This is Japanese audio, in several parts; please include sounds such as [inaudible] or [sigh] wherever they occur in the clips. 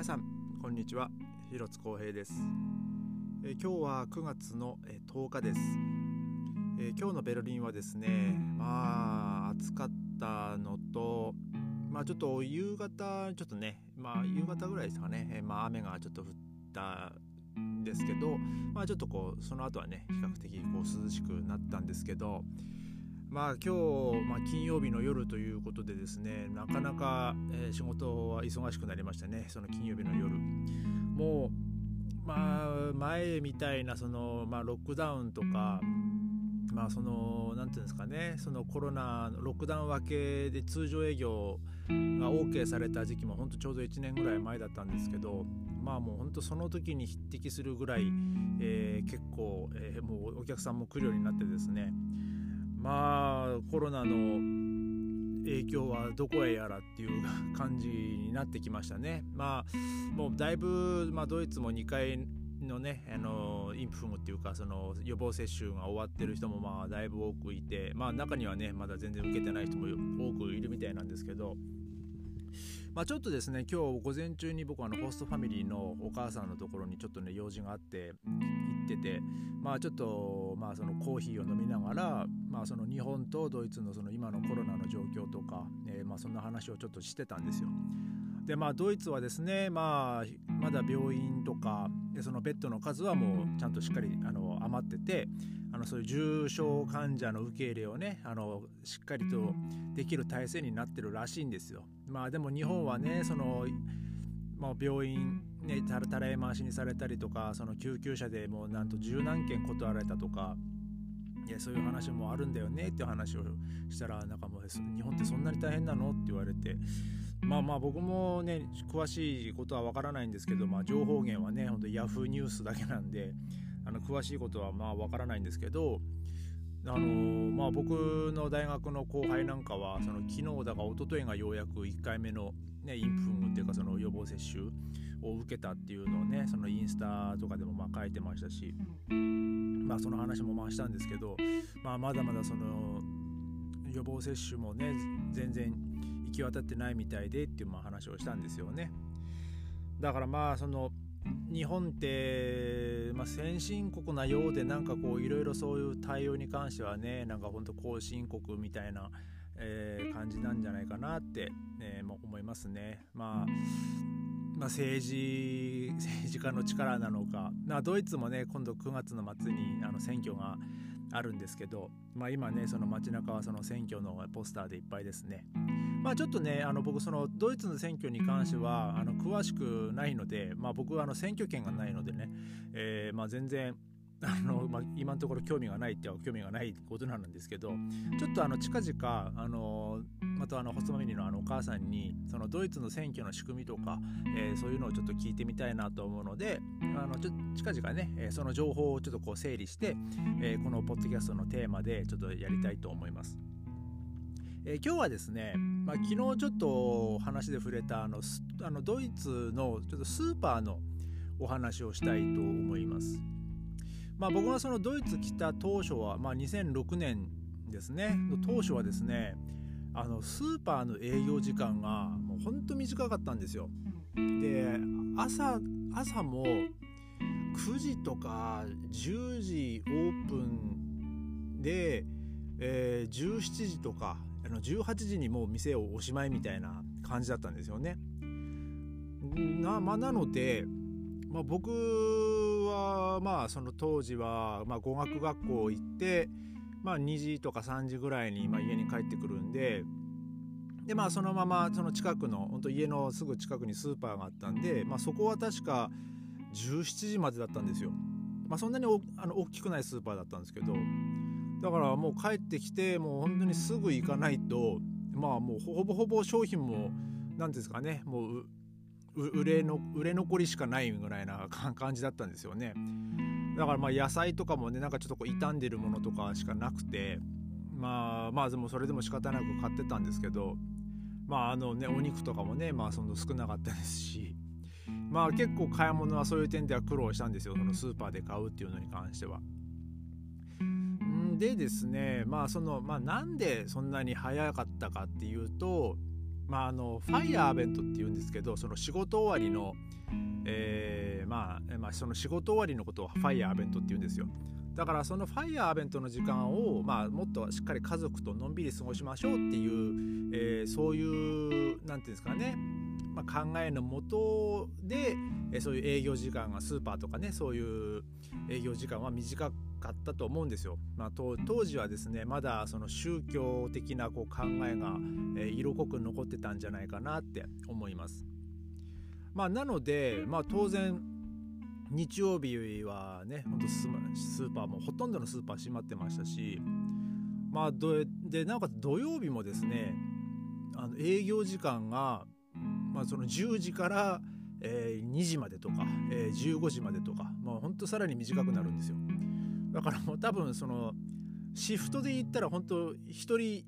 皆さんこんにちは。広津光平です、え今日は9月の、え10日です、え今日のベルリンはですねまあ暑かったのとまあちょっと夕方ちょっとねまあ夕方ぐらいですかね、えまあ雨がちょっと降ったんですけどまあちょっとこうその後はね比較的こう涼しくなったんですけどまあ今日、まあ、金曜日の夜ということでですねなかなか、えー、仕事は忙しくなりましたね。その金曜日の夜。もうまあ前みたいなその、まあ、ロックダウンとかまあその何て言うんですかねそのコロナロックダウン明けで通常営業が OK された時期も本当ちょうど1年ぐらい前だったんですけどまあもう本当その時に匹敵するぐらい、えー、結構、えー、もうお客さんも来るようになってですね。まあコロナの影響はどこへやらっていう感じになってきましたね。まあもうだいぶ、まあ、ドイツも2回のねあのインフムっていうかその予防接種が終わってる人もまあだいぶ多くいてまあ中にはねまだ全然受けてない人も多くいるみたいなんですけどまあ、ちょっとですね今日午前中に僕はあのホストファミリーのお母さんのところにちょっとね用事があって行っててまあちょっとまあそのコーヒーを飲みながらまあその日本とドイツのその今のコロナの状況とか、えー、まあそんな話をちょっとしてたんですよ。でまあドイツはですねまあまだ病院とかでそのベッドの数はもうちゃんとしっかりあの余っててあのそういう重症患者の受け入れをねあのしっかりとできる体制になってるらしいんですよ。まあでも日本はねその、まあ、病院ねたらい回しにされたりとかその救急車でもうなんと十何件断られたとか。いやそういう話もあるんだよねっていう話をしたらなんかもう日本ってそんなに大変なのって言われてまあまあ僕もね詳しいことはわからないんですけど、まあ、情報源はねほんとヤフーニュースだけなんであの詳しいことはまあわからないんですけどあのー、まあ、僕の大学の後輩なんかはその昨日だか一昨日がようやく1回目の、ね、インフンっていうかその予防接種を受けたっていうのをねそのインスタとかでもまあ書いてましたし、まあ、その話もまあしたんですけど、まあ、まだまだその予防接種もね全然行き渡ってないみたいでっていうまあ話をしたんですよね。だからまあその日本って、まあ、先進国なようでなんかこういろいろそういう対応に関してはねなんかほんと後進国みたいな、えー、感じなんじゃないかなって、えー、思いますね。まあまあ、政治政治家の力なのか、まあ、ドイツもね今度9月の末にあの選挙があるんですけど、まあ、今ねその街中はその選挙のポスターでいっぱいですね。まあ、ちょっとねあの僕そのドイツの選挙に関してはあの詳しくないので、まあ、僕はあの選挙権がないのでね、えー、まあ、全然あの、まあ、今のところ興味がないっては興味がないことなんですけどちょっとあの近々あのまたあの細ミニのあのお母さんにそのドイツの選挙の仕組みとか、えー、そういうのをちょっと聞いてみたいなと思うのであのちょ近々ね、えその情報をちょっとこう整理して、えー、このポッドキャストのテーマでちょっとやりたいと思います。えー、今日はですね、まあ、昨日ちょっと話で触れたあのあのドイツのちょっとスーパーのお話をしたいと思います。まあ、僕がそのドイツ来た当初は、まあ、2006年ですね当初はですねあのスーパーの営業時間がもうほんと短かったんですよ。で朝朝も9時とか10時オープンで、えー、17時とかあの18時にもう店をおしまいみたいな感じだったんですよね。な,、まあ、なので、まあ、僕はまあその当時はまあ語学学校行って、まあ、2時とか3時ぐらいにまあ家に帰ってくるんででまあそのままその近くの本当家のすぐ近くにスーパーがあったんで、まあ、そこは確か17時までだったんですよ。まあ、そんなにあの大きくないスーパーだったんですけどだからもう帰ってきてもう本当にすぐ行かないとまあもうほぼほぼ商品も何ですかねもう売れの売れ残りしかないぐらいな感じだったんですよねだからまあ野菜とかもねなんかちょっとこう傷んでるものとかしかなくてまあまあでもそれでも仕方なく買ってたんですけどまああのねお肉とかもねまあその少なかったですしまあ結構買い物はそういう点では苦労したんですよそのスーパーで買うっていうのに関しては。でですねまあそのまあなんでそんなに早かったかっていうとまあ、あのファイヤーベントっていうんですけどその仕事終わりの、えー、まあ、まあ、その仕事終わりのことをファイヤーベントって言うんですよ。だからそのファイヤーベントの時間を、まあ、もっとしっかり家族とのんびり過ごしましょうっていう、えー、そういう何て言うんですかね、まあ、考えのもとで、え、そういう営業時間がスーパーとかねそういう営業時間は短かったと思うんですよ。まあ、当時はですねまだその宗教的なこう考えが、色濃く残ってたんじゃないかなって思います。まあ、なので、まあ、当然日曜日はねほんとスーパーもほとんどのスーパー閉まってましたしまあでなおかつ土曜日もですねあの営業時間が、まあ、その10時から、えー、2時までとか、えー、15時までとかもうほんとさらに短くなるんですよだからもう多分そのシフトで言ったら本当一人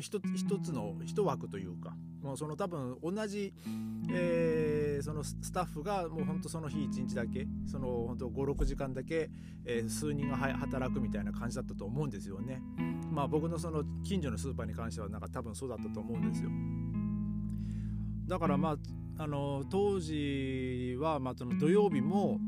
一つの一枠というかもうその多分同じ、えー、そのスタッフがもうほんとその日1日だけその本当56時間だけ、えー、数人が働くみたいな感じだったと思うんですよね。まあ僕のその近所のスーパーに関してはなんか多分そうだったと思うんですよ。だからまああの当時はまあその土曜日も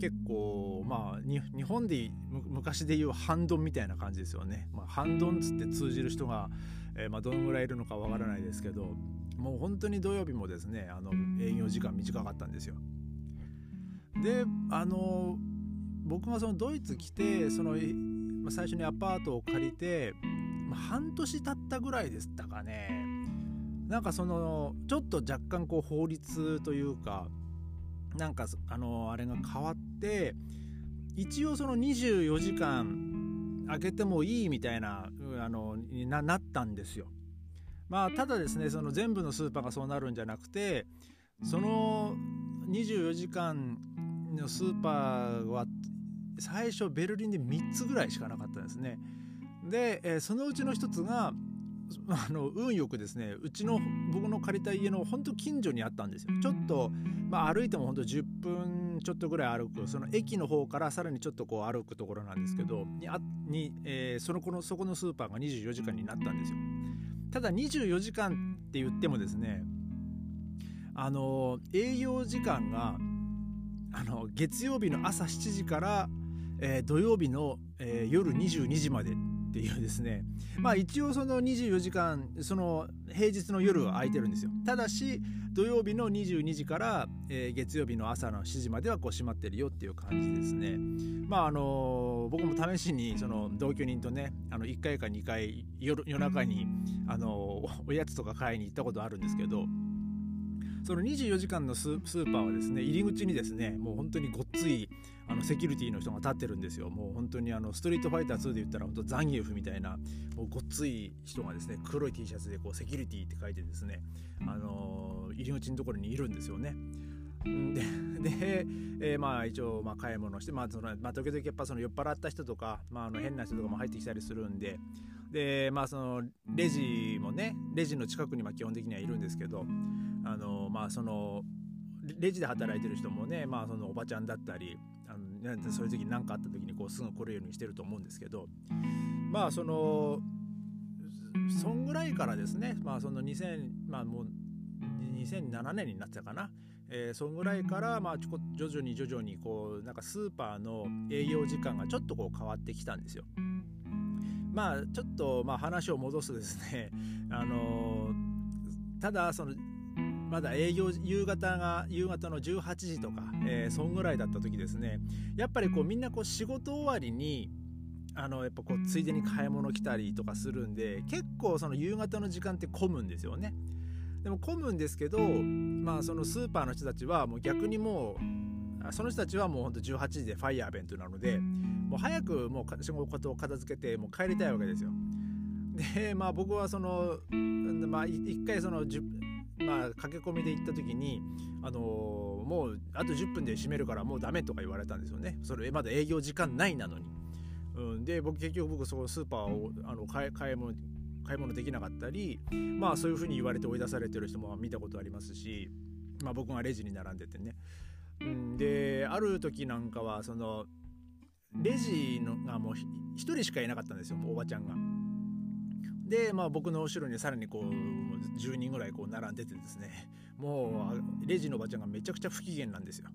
結構まあ日本で昔でいう半ドンみたいな感じですよね。まあ、半ドンつって通じる人が、えー、まあどのぐらいいるのかわからないですけどもう本当に土曜日もですねあの営業時間短かったんですよ。であの僕がそのドイツ来てその最初にアパートを借りて、まあ、半年経ったぐらいでしたかねなんかそのちょっと若干こう法律というかなんかあのあれが変わって一応その24時間開けてもいいみたいなあのになったんですよ。まあただですねその全部のスーパーがそうなるんじゃなくてその24時間のスーパーは最初ベルリンで3つぐらいしかなかったんですね。で、えー、そのうちの1つがあの運よくですねうちの僕の借りた家のほんと近所にあったんですよ。ちょっと、まあ、歩いてもほんと10分ちょっとぐらい歩くその駅の方からさらにちょっとこう歩くところなんですけどにあに、えー、そのこのそこのスーパーが24時間になったんですよ。ただ24時間って言ってもですねあの営業時間があの月曜日の朝7時から、えー、土曜日の、えー、夜22時までっていうですね。まあ一応その24時間その平日の夜は空いてるんですよ。ただし土曜日の22時から、えー、月曜日の朝の7時まではこう閉まってるよっていう感じですね。まああの僕も試しにその同居人とねあの1回か2回夜夜中にあのおやつとか買いに行ったことあるんですけどその24時間のスーパーはですね入り口にですねもう本当にごっついあのセキュリティの人が立ってるんですよもう本当にあのストリートファイター2で言ったら本当ザンギエフみたいなもうごっつい人がですね黒い T シャツでこうセキュリティって書いてですねあのー、入り口のところにいるんですよね。でで、えー、まあ一応まあ買い物して、まあそのまあ、時々やっぱその酔っ払った人とか、まあ、あの変な人とかも入ってきたりするんででまあそのレジもねレジの近くにま基本的にはいるんですけどあのまあそのレジで働いてる人もねまあそのおばちゃんだったりあのそういう時何かあった時にこうすぐ来るようにしてると思うんですけどまあそのそんぐらいからですねまあその2000まあもう2007年になっちゃうかな、えー、そんぐらいからまあ徐々に徐々にこうなんかスーパーの営業時間がちょっとこう変わってきたんですよ。まあちょっとまあ話を戻すとですねあのただそのまだ営業夕方が夕方の18時とか、えー、そんぐらいだった時ですねやっぱりこうみんなこう仕事終わりにあのやっぱこうついでに買い物来たりとかするんで結構その夕方の時間って混むんですよね。でも混むんですけどまあそのスーパーの人たちはもう逆にもうその人たちはもうほんと18時でファイヤーベントなのでもう早くもう仕事を片付けてもう帰りたいわけですよ。でまあ僕はそのまあ一回そのまあ、駆け込みで行った時に、あのー、もうあと10分で閉めるからもうダメとか言われたんですよね。それまだ営業時間ないなのに、うん、で僕結局僕そこスーパーをあの買い買い物買い物できなかったりまあそういうふうに言われて追い出されてる人も見たことありますし、まあ、僕がレジに並んでてね、うん、である時なんかはそのレジのがもう1人しかいなかったんですよおばちゃんが。で、まあ、僕の後ろにさらにこう10人ぐらいこう並んでてですねもうレジのおばちゃんがめちゃくちゃ不機嫌なんですよ。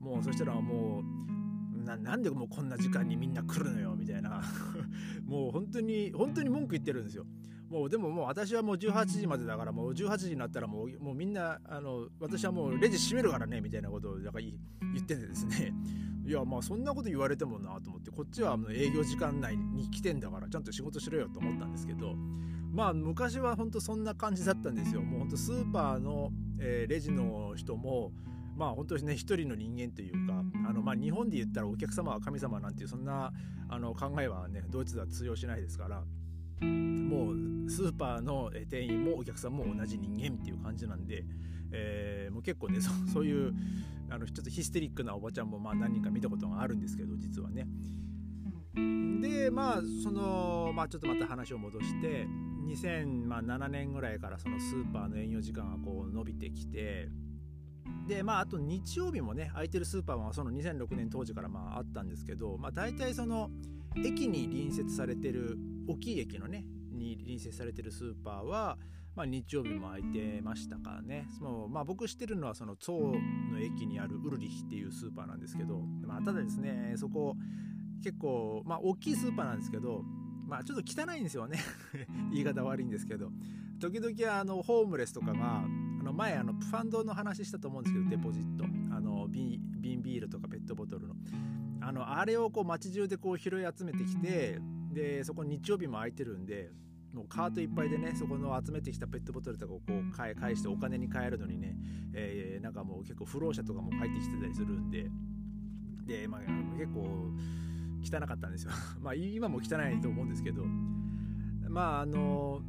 もうそしたらもうななんでもうこんな時間にみんな来るのよみたいな [laughs] もう本当に本当に文句言ってるんですよ。もうでももう私はもう18時までだからもう18時になったらもうもうみんなあの私はもうレジ閉めるからねみたいなことをだから言っててですねいやまあそんなこと言われてもなと思ってこっちは営業時間内に来てんだからちゃんと仕事しろよと思ったんですけどまあ昔は本当そんな感じだったんですよ。もう本当スーパーの、え、レジの人もまあ本当にね一人の人間というかあのまあ日本で言ったらお客様は神様なんていうそんなあの考えはねドイツでは通用しないですからもうスーパーの店員もお客さんも同じ人間っていう感じなんで、えー、もう結構ね [laughs] そういうあのちょっとヒステリックなおばちゃんもまあ何人か見たことがあるんですけど実はね。でまあそのまあちょっとまた話を戻して2007年ぐらいからそのスーパーの営業時間がこう伸びてきてでまああと日曜日もね空いてるスーパーはその2006年当時からまああったんですけどまあ大体その駅に隣接されてる大きい駅のねに隣接されてるスーパーは、まあ、日曜日も空いてましたからね。その、まあ、僕知ってるのはそのゾウの駅にあるウルリヒっていうスーパーなんですけど、まあ、ただですねそこ結構まあ大きいスーパーなんですけどまあちょっと汚いんですよね。[laughs] 言い方悪いんですけど。時々あのホームレスとかがあの前あのファンドの話したと思うんですけどデポジット。あの瓶ビールとかペットボトルの。あのあれをこう街中でこう拾い集めてきてでそこ日曜日も空いてるんでもうカートいっぱいでねそこの集めてきたペットボトルとかをこう返返してお金に換えるのにね、えー、なんかもう結構不老者とかも入ってきてたりするんでで、まあ、結構汚かったんですよ。[laughs] まあ今も汚いと思うんですけど。まああの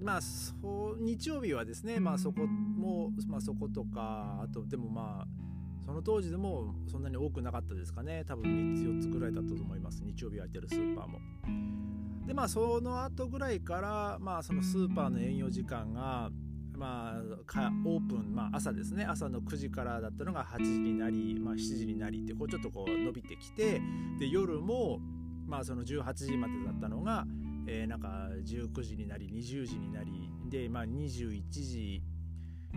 まあそう日曜日はですねまあそこも、まあ、そことかあとでもまあその当時でもそんなに多くなかったですかね。多分3つ4つぐらいだったと思います。日曜日空いてるスーパーも。でまあその後ぐらいからまあそのスーパーの営業時間がまあ、オープン、まあ、朝ですね。朝の9時からだったのが8時になり、まあ、7時になりってこうちょっとこう伸びてきてで夜も、まあ、その18時までだったのが、えー、なんか19時になり20時になりで、まあ、21時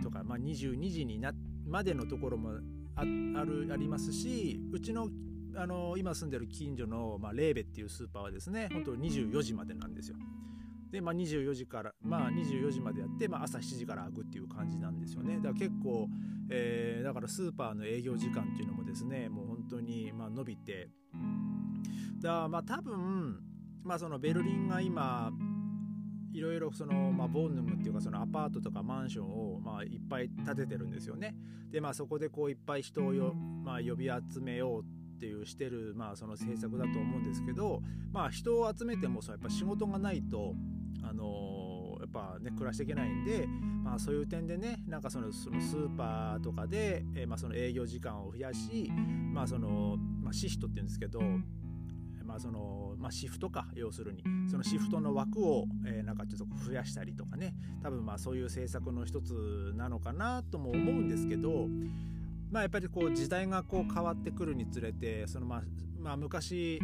とか、まあ、22時になまでのところもあるありますしうちのあの今住んでる近所の、まあ、レーベっていうスーパーはですね本当24時までなんですよ。で、まあ、24時から、まあ、24時までやって、まあ、朝7時から開くっていう感じなんですよね。だから結構、えー、だからスーパーの営業時間っていうのもですねもう本当にまあ伸びてだからまあ多分、まあ、そのベルリンが今いろいろその、まあ、ボーヌムっていうかそのアパートとかマンションを、まあ、いっぱい建ててるんですよね。でまあそこでこういっぱい人をよ、まあ、呼び集めようっていうしてる、まあ、その政策だと思うんですけど、まあ、人を集めてもそうやっぱ仕事がないと、あのー、やっぱね暮らしていけないんで、まあ、そういう点でねなんかそのそのスーパーとかで、えー、まあ、その営業時間を増やし、まあそのまあ、シフトっていうんですけどまあそのまあ、シフトか要するに。そのシフトの枠を、えー、なんかちょっと増やしたりとかね。多分まあそういう政策の一つなのかなとも思うんですけどまあやっぱりこう時代がこう変わってくるにつれてそのまあ、まあ、昔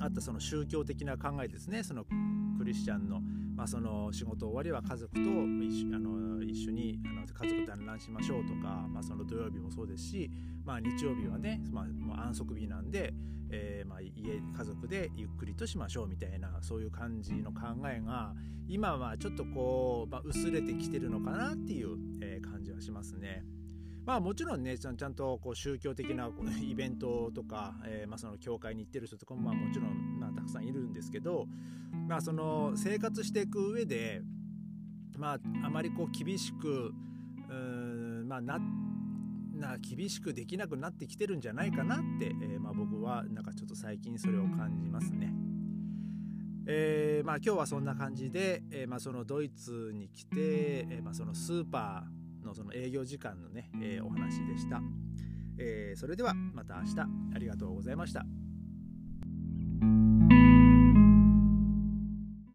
あったその宗教的な考えですね。そのクリスチャンの,、まあその仕事終わりは家族と一緒あの一緒にあの家族団らんしましょうとか、まあ、その土曜日もそうですし、まあ、日曜日はね、まあ、もう安息日なんで、えー、まあ家家族でゆっくりとしましょうみたいなそういう感じの考えが今はちょっとこう、まあ、薄れてきてるのかなっていう、えー、感じはしますね。まあもちろんねちゃんとこう宗教的なイベントとか、えー、まあその教会に行ってる人とかもまあもちろんたくさんいるんですけど、まあ、その生活していく上で、まあ、あまりこう厳しくうんまあなな厳しくできなくなってきてるんじゃないかなって、えー、まあ、僕はなんかちょっと最近それを感じますね。えーまあ、今日はそんな感じで、えーまあ、そのドイツに来て、えーまあ、そのスーパーのその営業時間のね、えー、お話でした、えー、それではまた明日ありがとうございました。